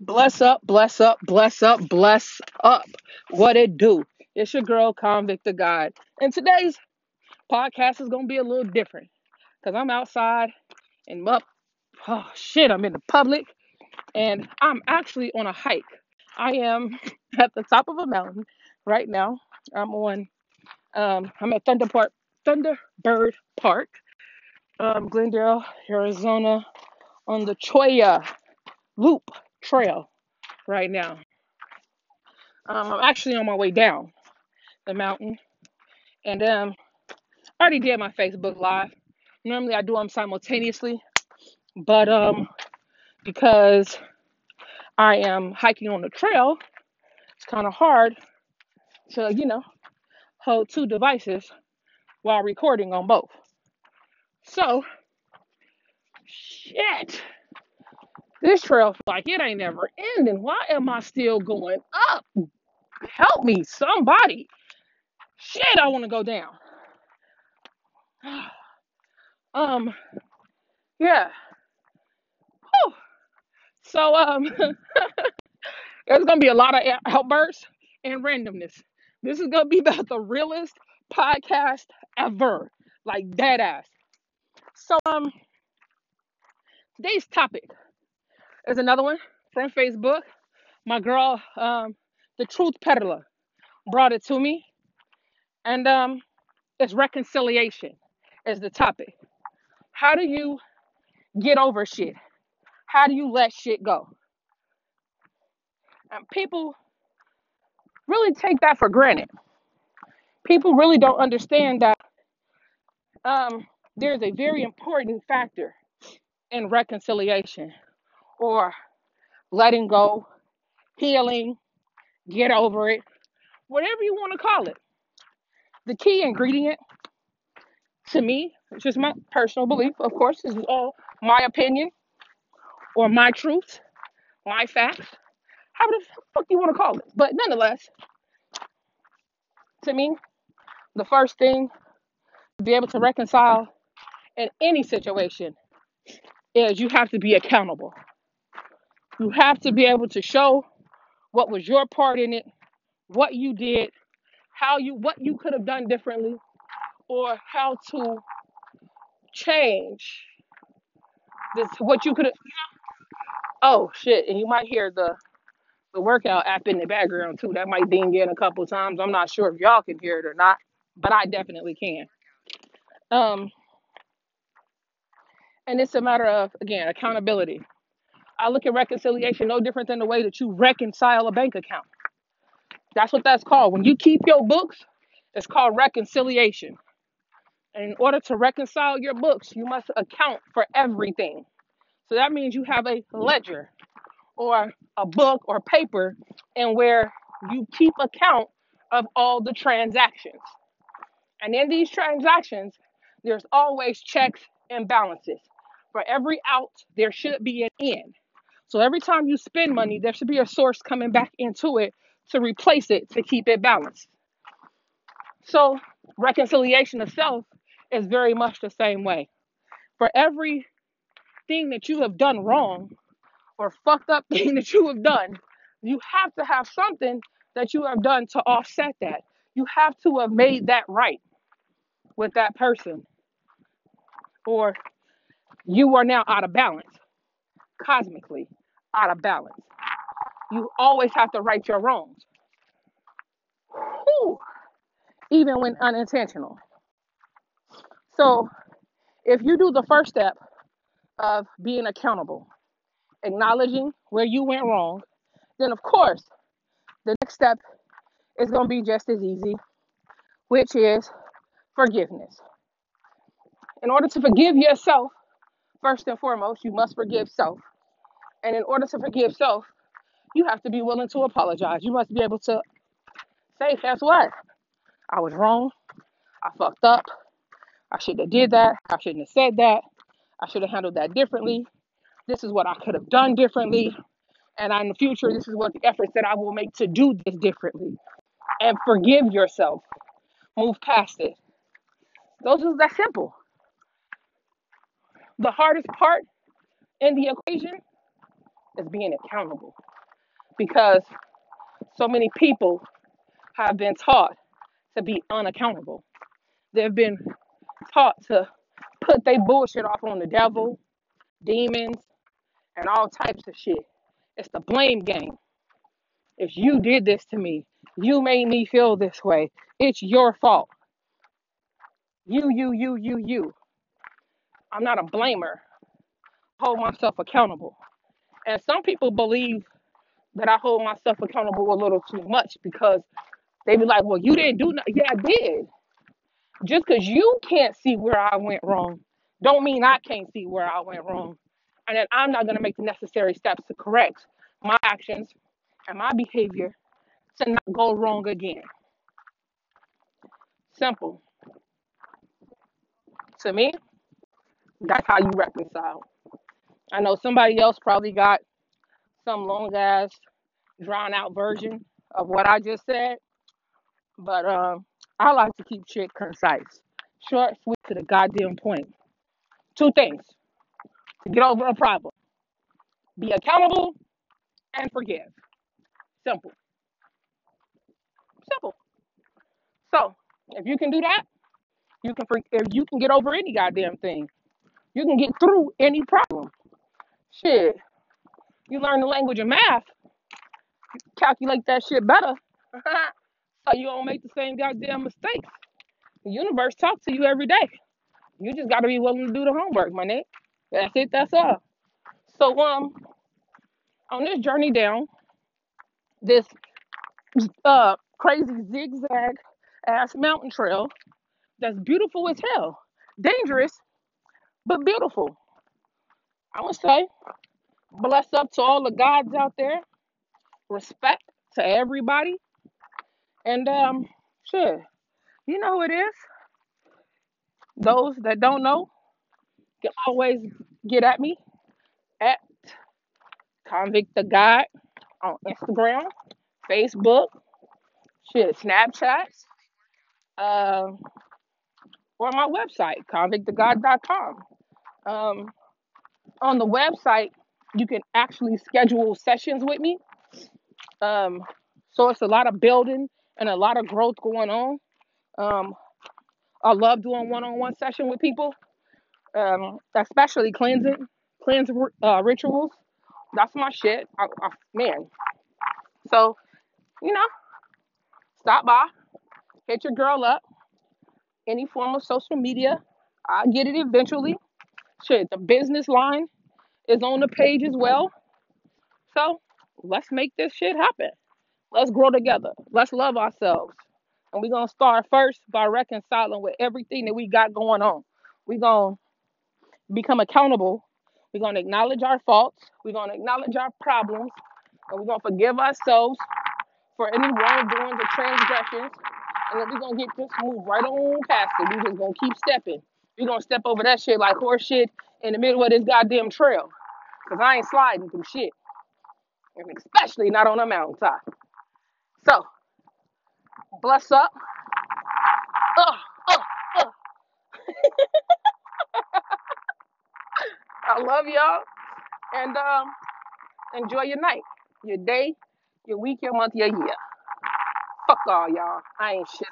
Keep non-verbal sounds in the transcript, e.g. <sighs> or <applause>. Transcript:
Bless up, bless up, bless up, bless up. What it do? It's your girl, Convict the God. And today's podcast is going to be a little different because I'm outside and up. Oh, shit, I'm in the public and I'm actually on a hike. I am <laughs> at the top of a mountain right now. I'm on, um, I'm at Thunder Park, Thunderbird Park, um, Glendale, Arizona, on the Cholla Loop Trail right now. Um, I'm actually on my way down the mountain, and um, I already did my Facebook Live. Normally I do them simultaneously, but um, because I am hiking on the trail, it's kind of hard to you know hold two devices while recording on both. So shit, this trail like it ain't never ending. Why am I still going up? Help me, somebody. Shit, I want to go down. <sighs> Um, yeah. Whew. So um. <laughs> There's gonna be a lot of outbursts and randomness. This is gonna be <laughs> about the realest podcast ever, like dead ass. So um, today's topic is another one from Facebook. My girl, um, the Truth Peddler, brought it to me, and um, it's reconciliation is the topic. How do you get over shit? How do you let shit go? And people really take that for granted. People really don't understand that um, there's a very important factor in reconciliation or letting go, healing, get over it, whatever you want to call it. The key ingredient to me, it's just my personal belief, of course, this is all my opinion or my truth, my facts, however the fuck you want to call it. But nonetheless, to me, the first thing to be able to reconcile in any situation is you have to be accountable. You have to be able to show what was your part in it, what you did, how you what you could have done differently, or how to change this what you could have oh shit and you might hear the the workout app in the background too. That might ding in a couple times. I'm not sure if y'all can hear it or not but i definitely can. Um and it's a matter of again accountability i look at reconciliation no different than the way that you reconcile a bank account that's what that's called when you keep your books it's called reconciliation and in order to reconcile your books you must account for everything so that means you have a ledger or a book or paper and where you keep account of all the transactions. And in these transactions, there's always checks and balances. For every out, there should be an in. So every time you spend money, there should be a source coming back into it to replace it to keep it balanced. So reconciliation of self is very much the same way. For every thing that you have done wrong, or fucked up <laughs> thing that you have done, you have to have something that you have done to offset that. You have to have made that right with that person, or you are now out of balance, cosmically out of balance. You always have to right your wrongs, Whew. even when unintentional. So, if you do the first step of being accountable, acknowledging where you went wrong, then of course, the next step is going to be just as easy, which is forgiveness. In order to forgive yourself, first and foremost, you must forgive self. And in order to forgive self, you have to be willing to apologize. You must be able to say, guess what? I was wrong. I fucked up. I should have did that. I shouldn't have said that. I should have handled that differently. This is what I could have done differently. And in the future, this is what the efforts that I will make to do this differently. And forgive yourself. Move past it. Those is that simple. The hardest part in the equation is being accountable. because so many people have been taught to be unaccountable. They've been taught to put their bullshit off on the devil, demons, and all types of shit. It's the blame game. If you did this to me, you made me feel this way. It's your fault. You, you, you, you, you. I'm not a blamer. Hold myself accountable. And some people believe that I hold myself accountable a little too much because they be like, well, you didn't do nothing. Yeah, I did. Just because you can't see where I went wrong, don't mean I can't see where I went wrong. And that I'm not going to make the necessary steps to correct my actions and my behavior to not go wrong again. Simple. To me, that's how you reconcile. I know somebody else probably got some long ass, drawn out version of what I just said, but um, I like to keep shit concise, short, sweet, to the goddamn point. Two things to get over a problem be accountable and forgive. Simple. Simple. So, if you can do that, you can if you can get over any goddamn thing. You can get through any problem. Shit. You learn the language of math, calculate that shit better. <laughs> so you don't make the same goddamn mistakes. The universe talks to you every day. You just gotta be willing to do the homework, my nigga. That's it, that's all. So um on this journey down this uh crazy zigzag ass mountain trail that's beautiful as hell. Dangerous, but beautiful. I would say bless up to all the gods out there. Respect to everybody. And um shit. You know who it is. Those that don't know can always get at me at Convict the God on Instagram, Facebook, shit, Snapchat, uh, or my website, convictthegod.com. Um, on the website, you can actually schedule sessions with me. Um, so it's a lot of building and a lot of growth going on. Um, I love doing one-on-one session with people, um, especially cleansing, cleanse uh, rituals. That's my shit. I, I, man, so you know, stop by, hit your girl up, any form of social media. I get it eventually. Shit, the business line is on the page as well. So let's make this shit happen. Let's grow together. Let's love ourselves. And we're going to start first by reconciling with everything that we got going on. We're going to become accountable. We're going to acknowledge our faults. We're going to acknowledge our problems. And we're going to forgive ourselves for any wrongdoings or transgressions. And then we're going to get this move right on past it. We're just going to keep stepping. Going to step over that shit like horse shit in the middle of this goddamn trail. Because I ain't sliding through shit. And especially not on a mountaintop. So, bless up. Uh, uh, uh. <laughs> I love y'all. And um, enjoy your night, your day, your week, your month, your year. Fuck all y'all. I ain't shit.